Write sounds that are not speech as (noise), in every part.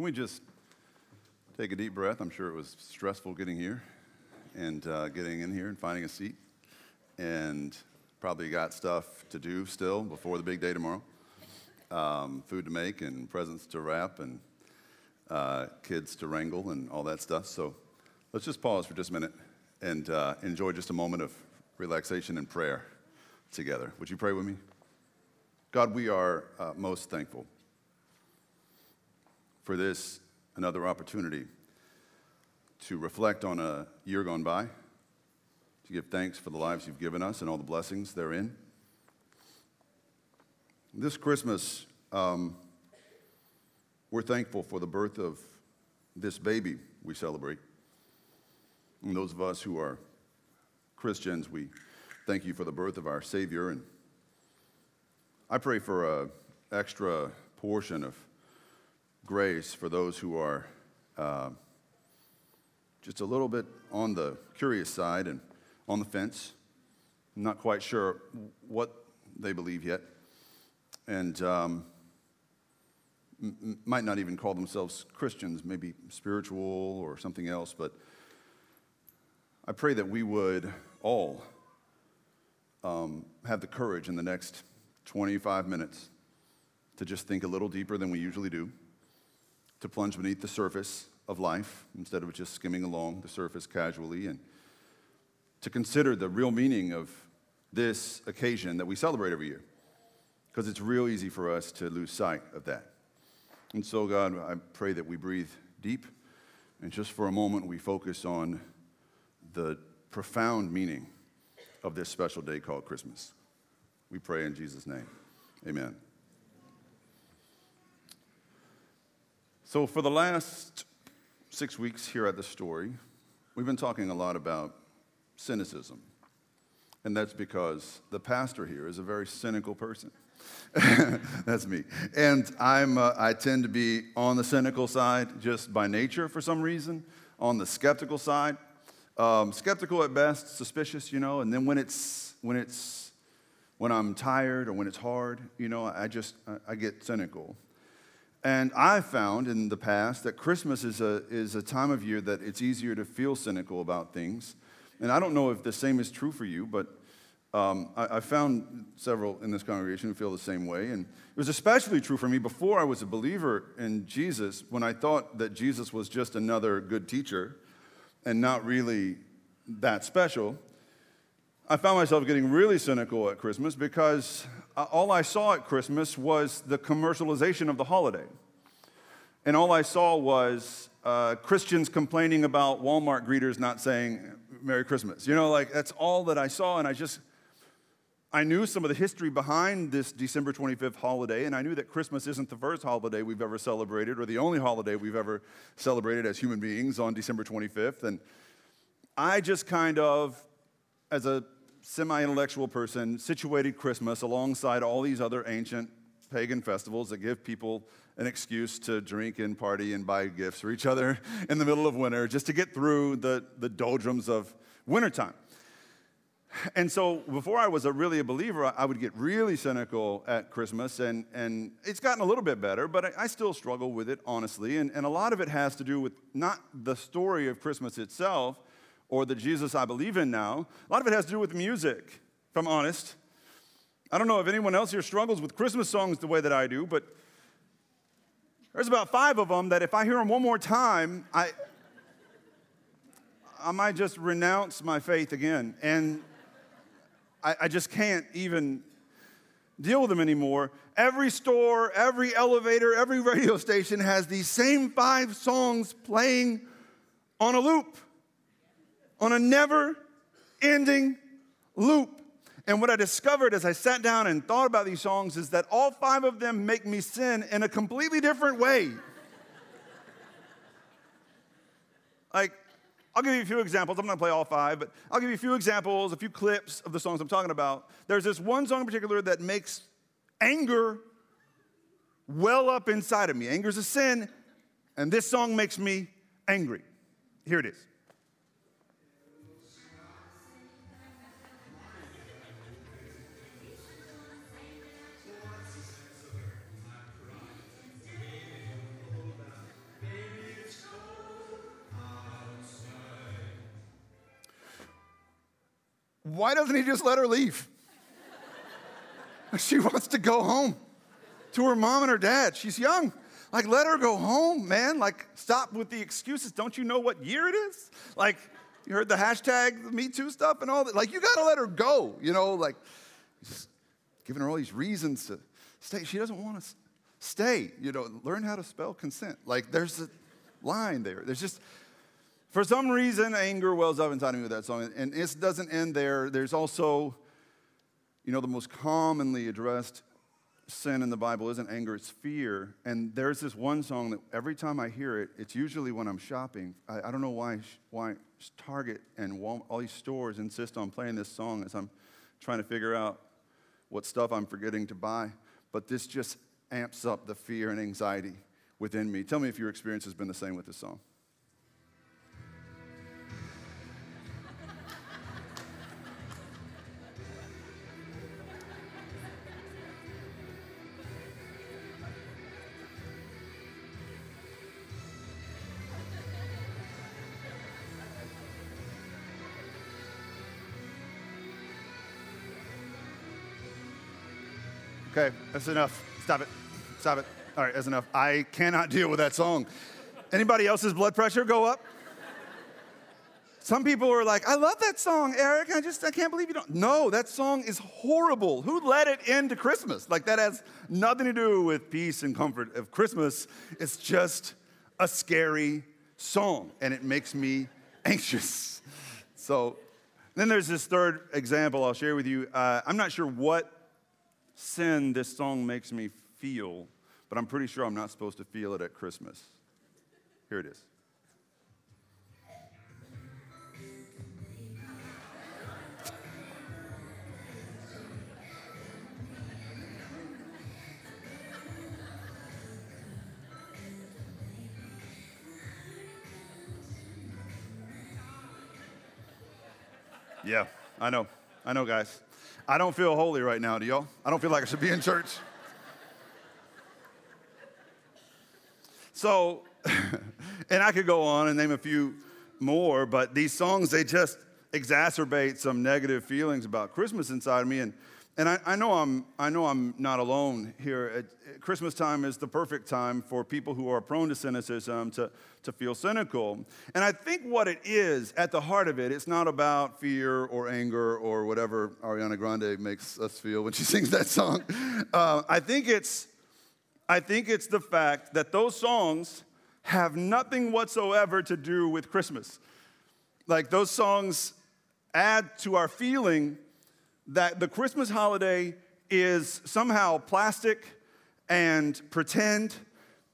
Can we just take a deep breath? I'm sure it was stressful getting here and uh, getting in here and finding a seat. And probably got stuff to do still before the big day tomorrow um, food to make and presents to wrap and uh, kids to wrangle and all that stuff. So let's just pause for just a minute and uh, enjoy just a moment of relaxation and prayer together. Would you pray with me? God, we are uh, most thankful for this another opportunity to reflect on a year gone by, to give thanks for the lives you've given us and all the blessings therein. This Christmas, um, we're thankful for the birth of this baby we celebrate. And those of us who are Christians, we thank you for the birth of our Savior. And I pray for an extra portion of grace for those who are uh, just a little bit on the curious side and on the fence. Not quite sure what they believe yet. And um, m- might not even call themselves Christians, maybe spiritual or something else. But I pray that we would all um, have the courage in the next 25 minutes to just think a little deeper than we usually do to plunge beneath the surface of life instead of just skimming along the surface casually and to consider the real meaning of this occasion that we celebrate every year because it's real easy for us to lose sight of that. And so, God, I pray that we breathe deep and just for a moment we focus on the profound meaning of this special day called Christmas. We pray in Jesus' name. Amen. So, for the last six weeks here at the story, we've been talking a lot about cynicism. And that's because the pastor here is a very cynical person. (laughs) that's me. And I'm, uh, I tend to be on the cynical side just by nature for some reason, on the skeptical side. Um, skeptical at best, suspicious, you know, and then when it's, when it's, when I'm tired or when it's hard, you know, I just, I, I get cynical. And I've found in the past that Christmas is a, is a time of year that it's easier to feel cynical about things. And I don't know if the same is true for you, but um, I, I, found several in this congregation who feel the same way. And it was especially true for me before I was a believer in Jesus, when I thought that Jesus was just another good teacher and not really that special. I found myself getting really cynical at Christmas because uh, all I saw at Christmas was the commercialization of the holiday. And all I saw was uh, Christians complaining about Walmart greeters not saying Merry Christmas. You know, like that's all that I saw. And I just, I knew some of the history behind this December 25th holiday, and I knew that Christmas isn't the first holiday we've ever celebrated or the only holiday we've ever celebrated as human beings on December 25th. And I just kind of, as a semi intellectual person situated Christmas alongside all these other ancient pagan festivals that give people an excuse to drink and party and buy gifts for each other in the middle of winter just to get through the, the doldrums of wintertime. And so before I was a really a believer, I would get really cynical at Christmas, and, and it's gotten a little bit better, but I, I still struggle with it, honestly. And, and a lot of it has to do with not the story of Christmas itself, or the Jesus I believe in now. A lot of it has to do with music, if I'm honest. I don't know if anyone else here struggles with Christmas songs the way that I do, but there's about five of them that if I hear them one more time, I, I might just renounce my faith again. And I, I just can't even deal with them anymore. Every store, every elevator, every (laughs) radio station has these same five songs playing on a loop on a never ending loop. And what I discovered as I sat down and thought about these songs is that all five of them make me sin in a completely different way. (laughs) like, I'll give you a few examples. I'm not gonna play all five, but I'll give you a few examples, a few clips of the songs I'm talking about. There's this one song in particular that makes anger well up inside of me. Anger is a sin, and this song makes me angry. Here it is. Why doesn't he just let her leave? she wants to go home to her mom and her dad. She's young. Like, let her go home, man. Like, stop with the excuses. Don't you know what year it is? Like, you heard the hashtag the Me Too stuff and all that. Like, you gotta let her go, you know, like, just giving her all these reasons to stay. She doesn't wanna stay, you know, learn how to spell consent. Like, there's a line there. There's just, for some reason, anger wells up inside of me with that song. And it doesn't end there. There's also, you know, the most commonly addressed sin in the Bible isn't anger, it's fear. And there's this one song that every time I hear it, it's usually when I'm shopping. I, I don't know why, why Target and Walmart, all these stores insist on playing this song as I'm trying to figure out what stuff I'm forgetting to buy. But this just amps up the fear and anxiety within me. Tell me if your experience has been the same with this song. Okay, that's enough. Stop it. Stop it. All right, that's enough. I cannot deal with that song. Anybody else's blood pressure go up? Some people are like, I love that song, Eric. I just, I can't believe you don't. No, that song is horrible. Who let it into Christmas? Like, that has nothing to do with peace and comfort of Christmas. It's just a scary song, and it makes me (laughs) anxious. So, then there's this third example I'll share with you. Uh, I'm not sure what sin this song makes me feel, but I'm pretty sure I'm not supposed to feel it at Christmas. Here it is. Yeah, I know. I know, guys. I don't feel holy right now, do y'all? I don't feel like I should be in church. So, (laughs) and I could go on and name a few more, but these songs, they just exacerbate some negative feelings about Christmas inside of me. And, and I, I, know I'm, I know I'm not alone here. Christmas time is the perfect time for people who are prone to cynicism to, to feel cynical. And I think what it is, at the heart of it, it's not about fear or anger or whatever Ariana Grande makes us feel when she (laughs) sings that song. Uh, I think it's I think it's the fact that those songs have nothing whatsoever to do with Christmas. Like those songs add to our feeling that the Christmas holiday is somehow plastic and pretend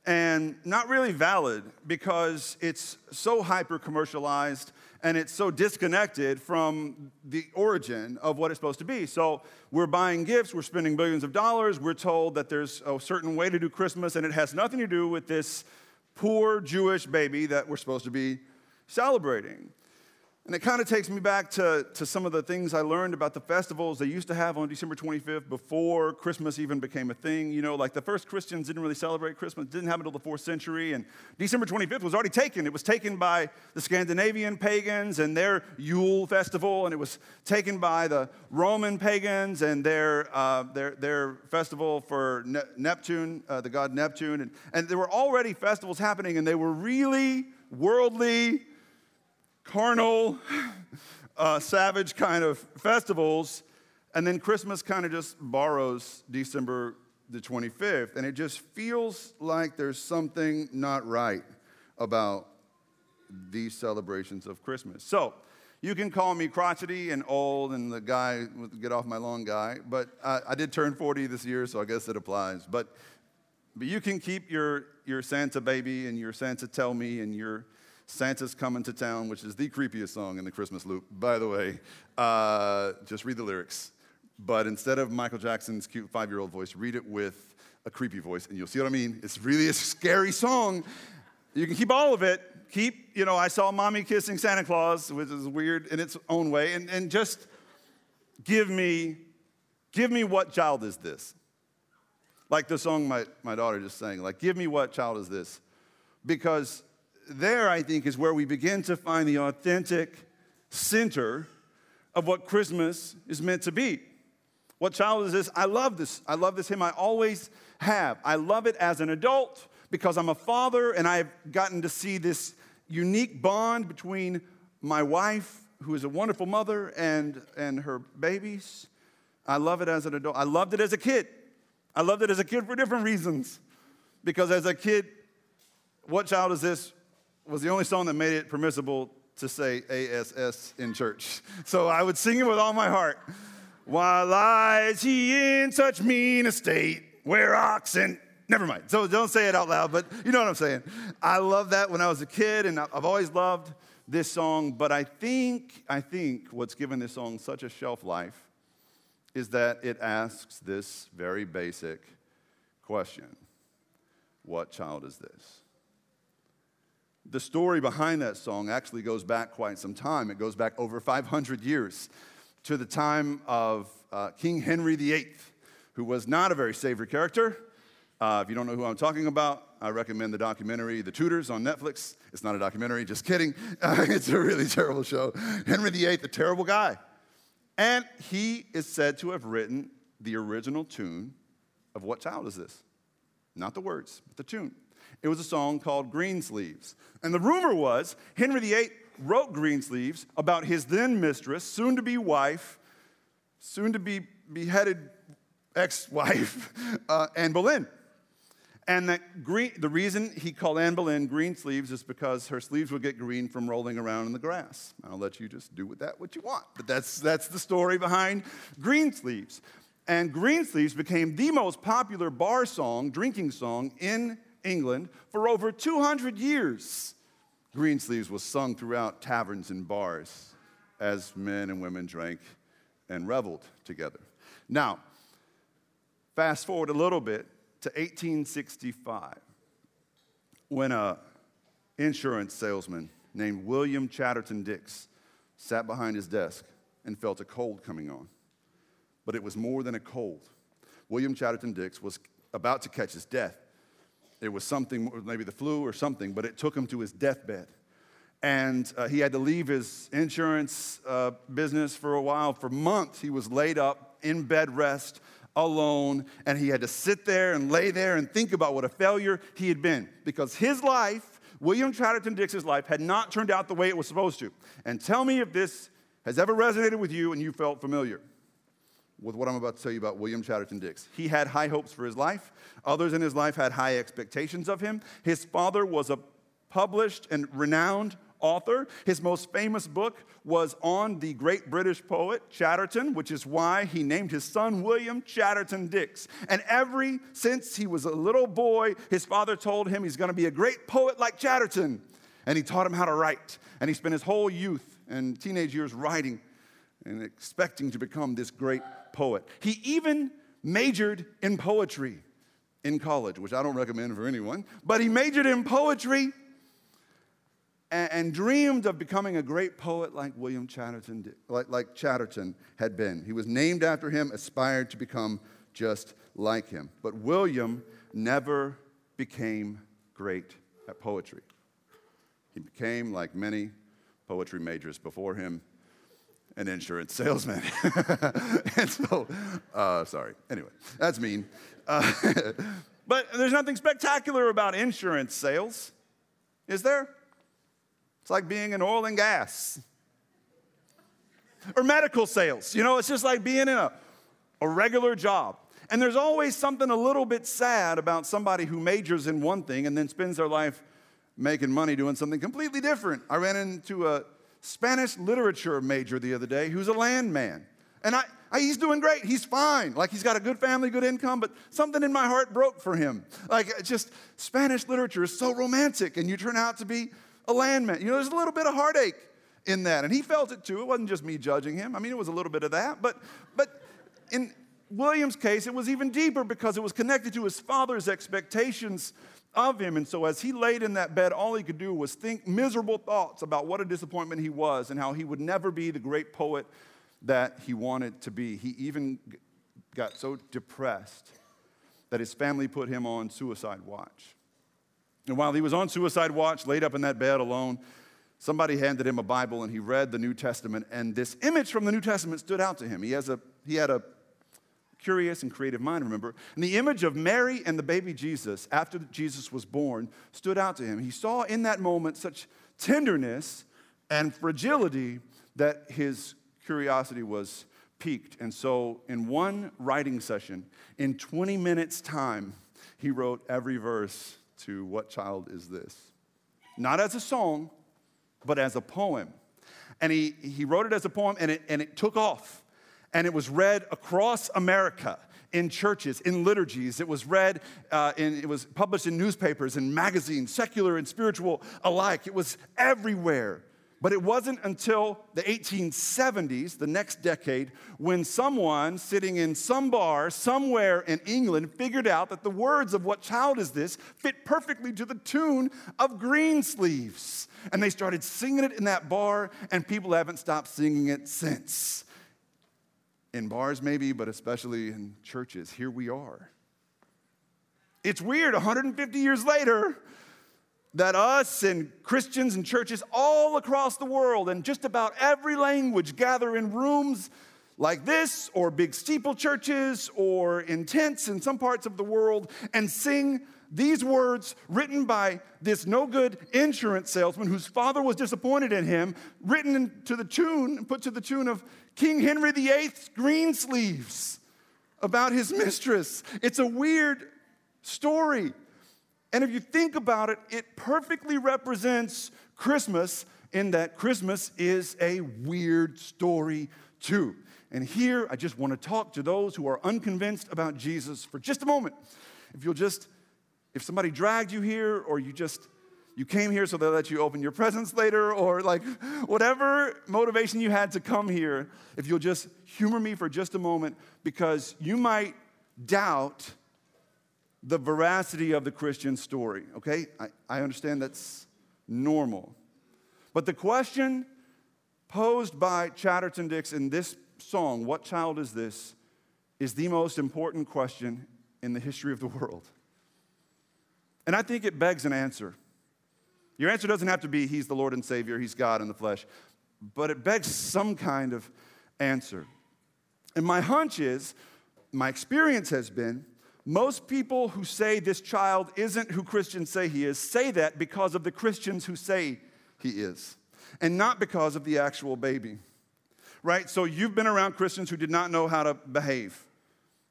and not really valid because it's so hyper commercialized and it's so disconnected from the origin of what it's supposed to be. So we're buying gifts, we're spending billions of dollars, we're told that there's a certain way to do Christmas, and it has nothing to do with this poor Jewish baby that we're supposed to be celebrating. And it kind of takes me back to, to some of the things I learned about the festivals they used to have on December 25th before Christmas even became a thing. You know, like the first Christians didn't really celebrate Christmas, it didn't happen until the fourth century. And December 25th was already taken. It was taken by the Scandinavian pagans and their Yule festival, and it was taken by the Roman pagans and their, uh, their, their festival for ne- Neptune, uh, the god Neptune. And, and there were already festivals happening, and they were really worldly carnal, (sighs) uh, savage kind of festivals. And then Christmas kind of just borrows December the 25th. And it just feels like there's something not right about these celebrations of Christmas. So, you can call me crotchety and old and the guy get off my lawn guy, but I, I did turn 40 this year, so I guess it applies. But, but you can keep your, your Santa baby and your Santa tell me and your Santa's Coming to Town, which is the creepiest song in the Christmas loop, by the way. Uh, just read the lyrics. But instead of Michael Jackson's cute five year old voice, read it with a creepy voice, and you'll see what I mean. It's really a scary song. You can keep all of it. Keep, you know, I saw mommy kissing Santa Claus, which is weird in its own way, and, and just give me, give me what child is this? Like the song my, my daughter just sang, like, give me what child is this? Because there, I think, is where we begin to find the authentic center of what Christmas is meant to be. What child is this? I love this. I love this hymn. I always have. I love it as an adult because I'm a father and I've gotten to see this unique bond between my wife, who is a wonderful mother, and, and her babies. I love it as an adult. I loved it as a kid. I loved it as a kid for different reasons. Because as a kid, What Child Is This was the only song that made it permissible to say ASS in church. (laughs) So I would sing it with all my heart. Why lies he in such mean estate where oxen Never mind. So don't say it out loud, but you know what I'm saying. I love that when I was a kid, and I've always loved this song. But I think, I think what's given this song such a shelf life is that it asks this very basic question What child is this? The story behind that song actually goes back quite some time. It goes back over 500 years to the time of uh, King Henry VIII, who was not a very savory character. Uh, if you don't know who I'm talking about, I recommend the documentary The Tudors on Netflix. It's not a documentary, just kidding. (laughs) It's a really terrible show. Henry VIII, a terrible guy. And he is said to have written the original tune of What Child Is This? Not the words, but the tune. It was a song called Greensleeves. And the rumor was Henry VIII wrote Greensleeves about his then mistress, soon to be wife, soon to be beheaded ex wife, (laughs) uh, Anne Boleyn. And that green, the reason he called Anne Boleyn green sleeves is because her sleeves would get green from rolling around in the grass. I'll let you just do with that what you want. But that's, that's the story behind green sleeves. And green sleeves became the most popular bar song, drinking song in England for over 200 years. Greensleeves was sung throughout taverns and bars as men and women drank and reveled together. Now, fast forward a little bit to 1865 when a insurance salesman named William Chatterton Dix sat behind his desk and felt a cold coming on. But it was more than a cold. William Chatterton Dix was about to catch his death it was something, maybe the flu or something, but it took him to his deathbed. And uh, he had to leave his insurance uh, business for a while. For months, he was laid up in bed rest, alone, and he had to sit there and lay there and think about what a failure he had been because his life, William Chatterton Dix's life, had not turned out the way it was supposed to. And tell me if this has ever resonated with you and you felt familiar with what I'm about to tell you about William Chatterton Dix. He had high hopes for his life. Others in his life had high expectations of him. His father was a published and renowned author. His most famous book was on the great British poet Chatterton, which is why he named his son William Chatterton Dix. And every since he was a little boy, his father told him he's going to be a great poet like Chatterton. And he taught him how to write. And he spent his whole youth and teenage years writing and expecting to become this great poet. He even majored in poetry in college, which I don't recommend for anyone, but he majored in poetry and, and dreamed of becoming a great poet like William Chatterton, did, like, like Chatterton had been. He was named after him, aspired to become just like him. But William never became great at poetry. He became, like many poetry majors before him, an insurance salesman. (laughs) and so, uh, sorry. Anyway, that's mean. Uh, (laughs) but there's nothing spectacular about insurance sales, is there? It's like being in oil and gas or medical sales. You know, it's just like being in a, a regular job. And there's always something a little bit sad about somebody who majors in one thing and then spends their life making money doing something completely different. I ran into a Spanish literature major the other day who's a landman. And I, I, he's doing great. He's fine. Like he's got a good family, good income, but something in my heart broke for him. Like just Spanish literature is so romantic, and you turn out to be a landman. You know, there's a little bit of heartache in that. And he felt it too. It wasn't just me judging him. I mean, it was a little bit of that. But, but in William's case, it was even deeper because it was connected to his father's expectations of him. And so, as he laid in that bed, all he could do was think miserable thoughts about what a disappointment he was and how he would never be the great poet that he wanted to be. He even got so depressed that his family put him on suicide watch. And while he was on suicide watch, laid up in that bed alone, somebody handed him a Bible and he read the New Testament, and this image from the New Testament stood out to him. He, has a, he had a curious and creative mind, remember? And the image of Mary and the baby Jesus, after Jesus was born, stood out to him. He saw in that moment such tenderness and fragility that his curiosity was piqued. And so, in one writing session, in 20 minutes' time, he wrote every verse to What Child Is This? Not as a song, but as a poem. And he, he wrote it as a poem, and it, and it took off. And it was read across America in churches, in liturgies. It was read, uh, in, it was published in newspapers and magazines, secular and spiritual alike. It was everywhere. But it wasn't until the 1870s, the next decade, when someone sitting in some bar somewhere in England figured out that the words of What Child Is This fit perfectly to the tune of Greensleeves. And they started singing it in that bar, and people haven't stopped singing it since. In bars, maybe, but especially in churches. Here we are. It's weird, 150 years later, that us and Christians and churches all across the world and just about every language gather in rooms like this, or big steeple churches, or in tents in some parts of the world, and sing these words written by this no good insurance salesman whose father was disappointed in him, written to the tune, put to the tune of King Henry VIII's green sleeves about his mistress. It's a weird story. And if you think about it, it perfectly represents Christmas in that Christmas is a weird story too. And here I just want to talk to those who are unconvinced about Jesus for just a moment. If you'll just, if somebody dragged you here or you just, you came here so they let you open your presents later or like whatever motivation you had to come here, if you'll just humor me for just a moment because you might doubt the veracity of the Christian story, okay? I, I understand that's normal. But the question posed by Chatterton Dix in this song, What Child Is This? is the most important question in the history of the world. And I think it begs an answer. Your answer doesn't have to be, He's the Lord and Savior, He's God in the flesh, but it begs some kind of answer. And my hunch is, my experience has been, most people who say this child isn't who Christians say he is say that because of the Christians who say he is, and not because of the actual baby. Right? So you've been around Christians who did not know how to behave.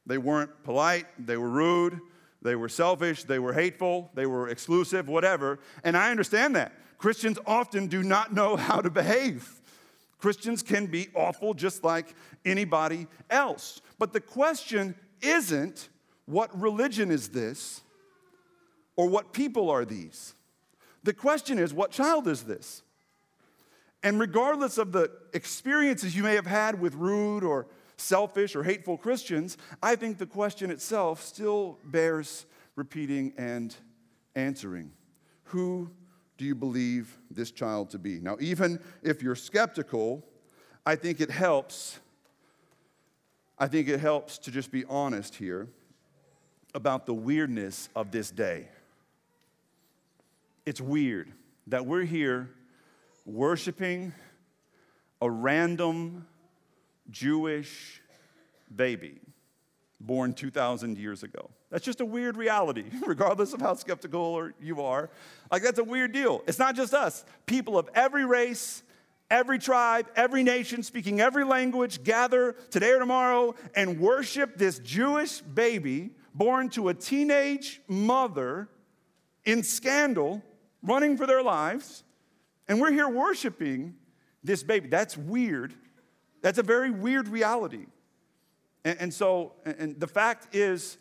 They weren't polite, they were rude, they were selfish, they were hateful, they were exclusive, whatever. And I understand that. Christians often do not know how to behave. Christians can be awful just like anybody else. But the question isn't what religion is this? Or what people are these? The question is, what child is this? And regardless of the experiences you may have had with rude or selfish or hateful Christians, I think the question itself still bears repeating and answering. Who do you believe this child to be? Now, even if you're skeptical, I think it helps. I think it helps to just be honest here about the weirdness of this day. It's weird that we're here worshiping a random Jewish baby born 2,000 years ago. That's just a weird reality, (laughs) regardless of how skeptical you are. Like, that's a weird deal. It's not just us. People of every race, every tribe, every nation, speaking every language, gather today or tomorrow and worship this Jewish baby born to a teenage mother in scandal, running for their lives, and we're here worshiping this baby. That's weird. That's a very weird reality. And, and so, and the fact is,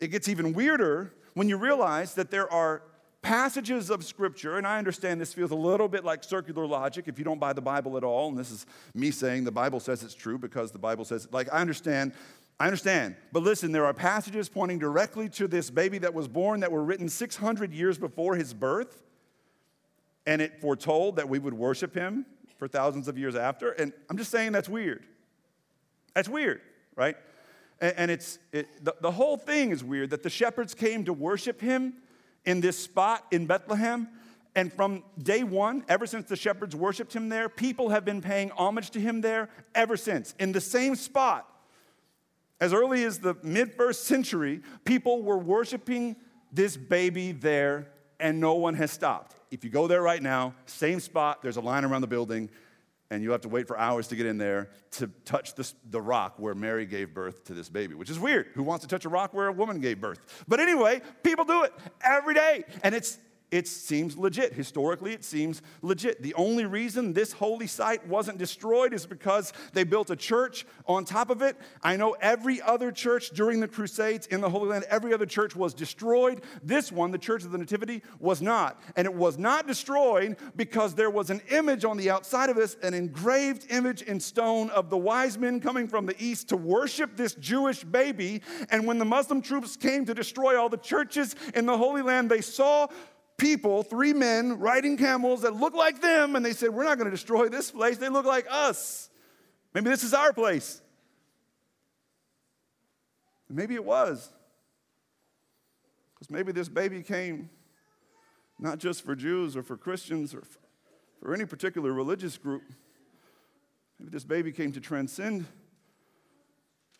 it gets even weirder when you realize that there are passages of scripture, and I understand this feels a little bit like circular logic if you don't buy the Bible at all, and this is me saying the Bible says it's true because the Bible says, like, I understand I understand. But listen, there are passages pointing directly to this baby that was born that were written 600 years before his birth. And it foretold that we would worship him for thousands of years after. And I'm just saying that's weird. That's weird, right? And, it's it, the, the whole thing is weird that the shepherds came to worship him in this spot in Bethlehem. And from day one, ever since the shepherds worshiped him there, people have been paying homage to him there ever since. In the same spot, as early as the mid first century, people were worshiping this baby there, and no one has stopped. If you go there right now, same spot, there's a line around the building, and you have to wait for hours to get in there to touch this, the rock where Mary gave birth to this baby, which is weird. Who wants to touch a rock where a woman gave birth? But anyway, people do it every day, and it's it seems legit. Historically, it seems legit. The only reason this holy site wasn't destroyed is because they built a church on top of it. I know every other church during the Crusades in the Holy Land, every other church was destroyed. This one, the Church of the Nativity, was not. And it was not destroyed because there was an image on the outside of this, an engraved image in stone of the wise men coming from the east to worship this Jewish baby. And when the Muslim troops came to destroy all the churches in the Holy Land, they saw people, three men riding camels that look like them, and they said, We're not going to destroy this place. They look like us. Maybe this is our place. Maybe it was. Because maybe this baby came not just for Jews or for Christians or for any particular religious group. Maybe this baby came to transcend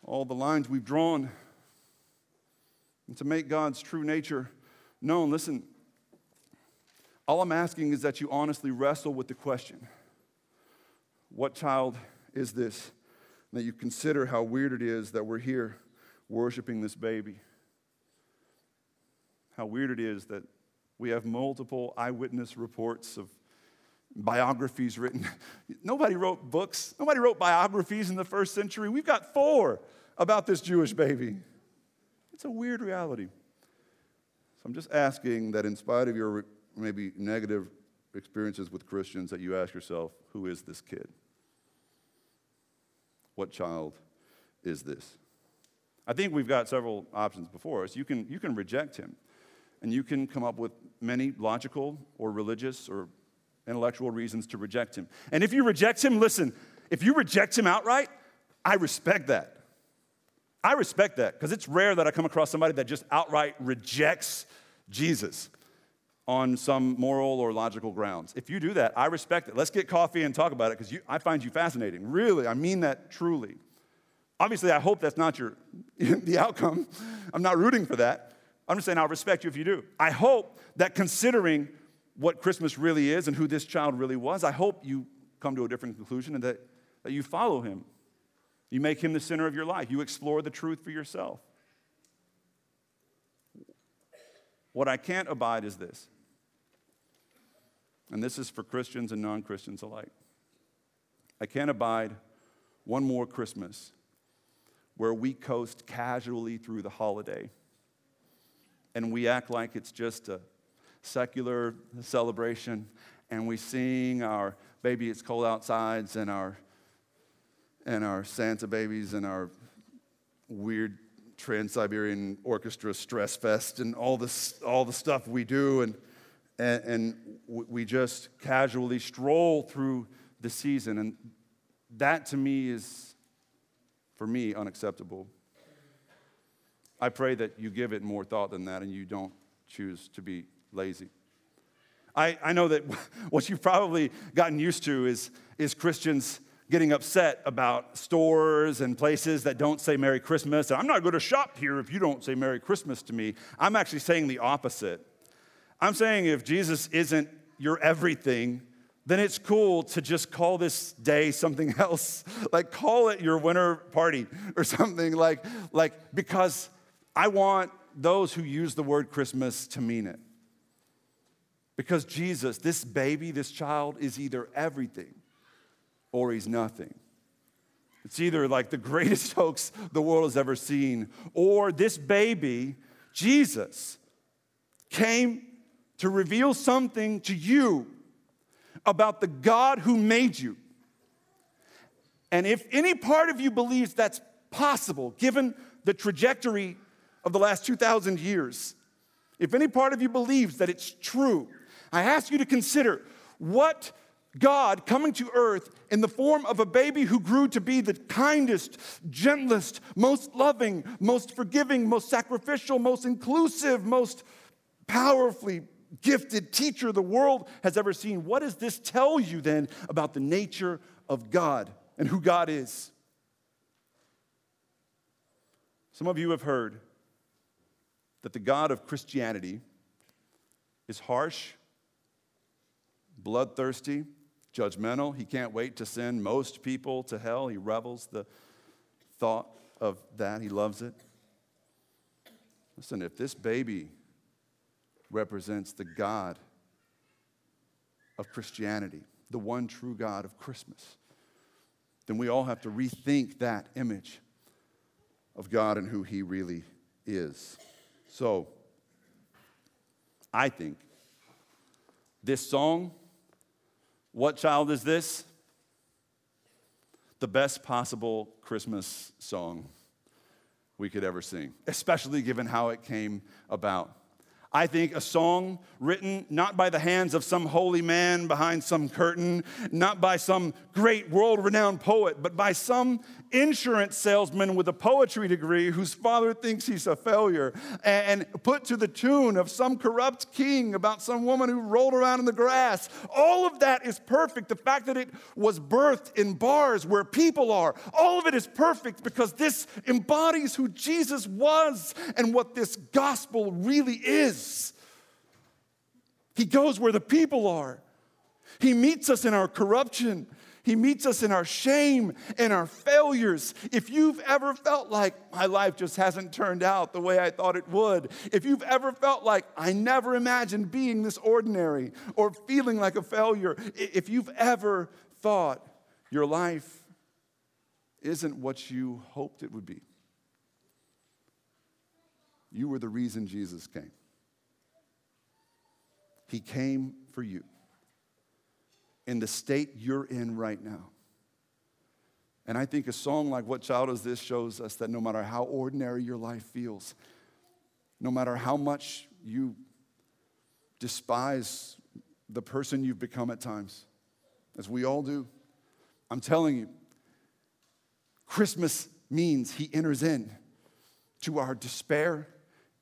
all the lines we've drawn and to make God's true nature known. Listen, all I'm asking is that you honestly wrestle with the question what child is this? And that you consider how weird it is that we're here worshiping this baby. How weird it is that we have multiple eyewitness reports of biographies written. (laughs) Nobody wrote books, nobody wrote biographies in the first century. We've got four about this Jewish baby. It's a weird reality. So I'm just asking that, in spite of your maybe negative experiences with Christians that you ask yourself, who is this kid? What child is this? I think we've got several options before us. You can, you can reject him, and you can come up with many logical or religious or intellectual reasons to reject him. And if you reject him, listen, if you reject him outright, I respect that. I respect that because it's rare that I come across somebody that just outright rejects Jesus on some moral or logical grounds. If you do that, I respect it. Let's get coffee and talk about it because I find you fascinating. Really, I mean that truly. Obviously, I hope that's not your (laughs) the outcome. I'm not rooting for that. I'm just saying I'll respect you if you do. I hope that considering what Christmas really is and who this child really was, I hope you come to a different conclusion and that, that you follow him. You make him the center of your life. You explore the truth for yourself. What I can't abide is this and this is for Christians and non Christians alike. I can't abide one more Christmas where we coast casually through the holiday and we act like it's just a secular celebration and we sing our baby it's cold outsides and our and our Santa babies and our weird Trans-Siberian Orchestra stress fest and all this all the stuff we do and and, and we just casually stroll through the season. And that to me is, for me, unacceptable. I pray that you give it more thought than that and you don't choose to be lazy. I, I know that (laughs) what you've probably gotten used to is, is Christians getting upset about stores and places that don't say Merry Christmas. I'm not going to shop here if you don't say Merry Christmas to me. I'm actually saying the opposite. I'm saying if Jesus isn't your everything, then it's cool to just call this day something (laughs) else. Like call it your winter party or something like like because I want those who use the word Christmas to mean it. Because Jesus, this baby, this child is either everything or he's nothing. It's either like the greatest (laughs) hoax the world has ever seen or this baby, Jesus, came to reveal something to you about the God who made you. And if any part of you believes that's possible, given the trajectory of the last 2,000 years, if any part of you believes that it's true, I ask you to consider what God coming to earth in the form of a baby who grew to be the kindest, gentlest, most loving, most forgiving, most sacrificial, most inclusive, most powerfully gifted teacher the world has ever seen. What does this tell you then about the nature of God and who God is? Some of you have heard that the God of Christianity is harsh, bloodthirsty, judgmental. He can't wait to send most people to hell. He revels the thought of that. He loves it. Listen, if this baby represents the God of Christianity, the one true God of Christmas, then we all have to rethink that image of God and who He really is. So, I think this song, What Child Is This? The best possible Christmas song we could ever sing, especially given how it came about. I think a song written not by the hands of some holy man behind some curtain, not by some great world renowned poet, but by some insurance salesman with a poetry degree whose father thinks he's a failure, and put to the tune of some corrupt king about some woman who rolled around in the grass. All of that is perfect. The fact that it was birthed in bars where people are, all of it is perfect because this embodies who Jesus was and what this gospel really is He goes where the people are. He meets us in our corruption. He meets us in our shame and our failures. If you've ever felt like my life just hasn't turned out the way I thought it would, if you've ever felt like I never imagined being this ordinary or feeling like a failure, if you've ever thought your life isn't what you hoped it would be, you were the reason Jesus came. He came for you in the state you're in right now. And I think a song like What Child Is This shows us that no matter how ordinary your life feels, no matter how much you despise the person you've become at times, as we all do, I'm telling you, Christmas means He enters in to our despair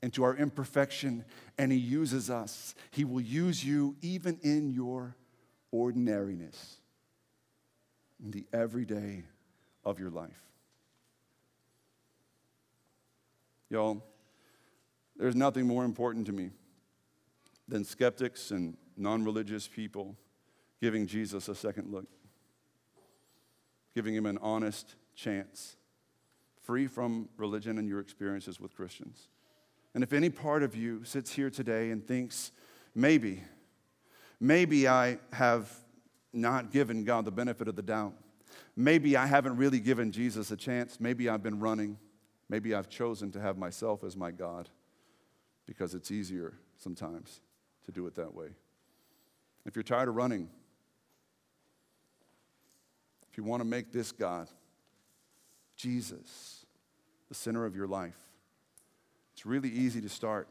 and to our imperfection, and He uses us. He will use you even in your ordinariness, in the everyday of your life. Y'all, there's nothing more important to me than skeptics and non religious people giving Jesus a second look, giving him an honest chance, free from religion and your experiences with Christians. And if any part of you sits here today and thinks, maybe, maybe I have not given God the benefit of the doubt, maybe I haven't really given Jesus a chance, maybe I've been running, maybe I've chosen to have myself as my God because it's easier sometimes to do it that way. If you're tired of running, if you want to make this God, Jesus, the center of your life, it's really easy to start.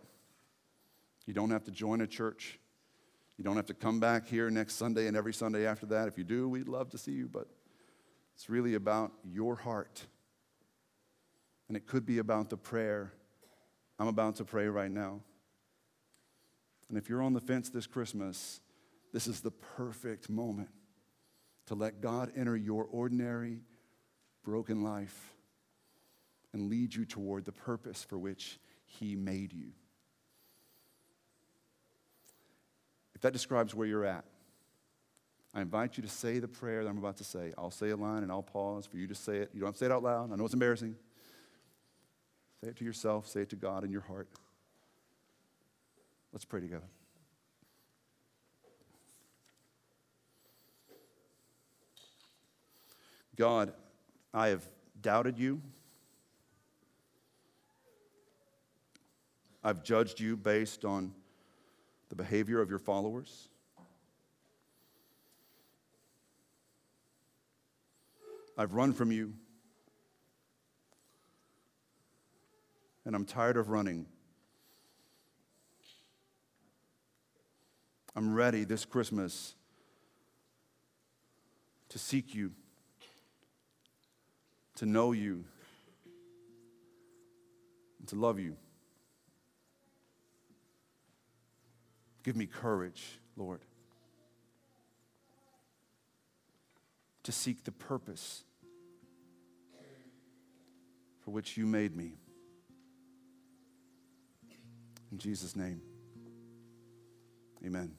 You don't have to join a church. You don't have to come back here next Sunday and every Sunday after that. If you do, we'd love to see you, but it's really about your heart. And it could be about the prayer I'm about to pray right now. And if you're on the fence this Christmas, this is the perfect moment to let God enter your ordinary, broken life and lead you toward the purpose for which he made you. If that describes where you're at, I invite you to say the prayer that I'm about to say. I'll say a line and I'll pause for you to say it. You don't have to say it out loud. I know it's embarrassing. Say it to yourself, say it to God in your heart. Let's pray together. God, I have doubted you. I've judged you based on the behavior of your followers. I've run from you. And I'm tired of running. I'm ready this Christmas to seek you, to know you, and to love you. Give me courage, Lord, to seek the purpose for which you made me. In Jesus' name, amen.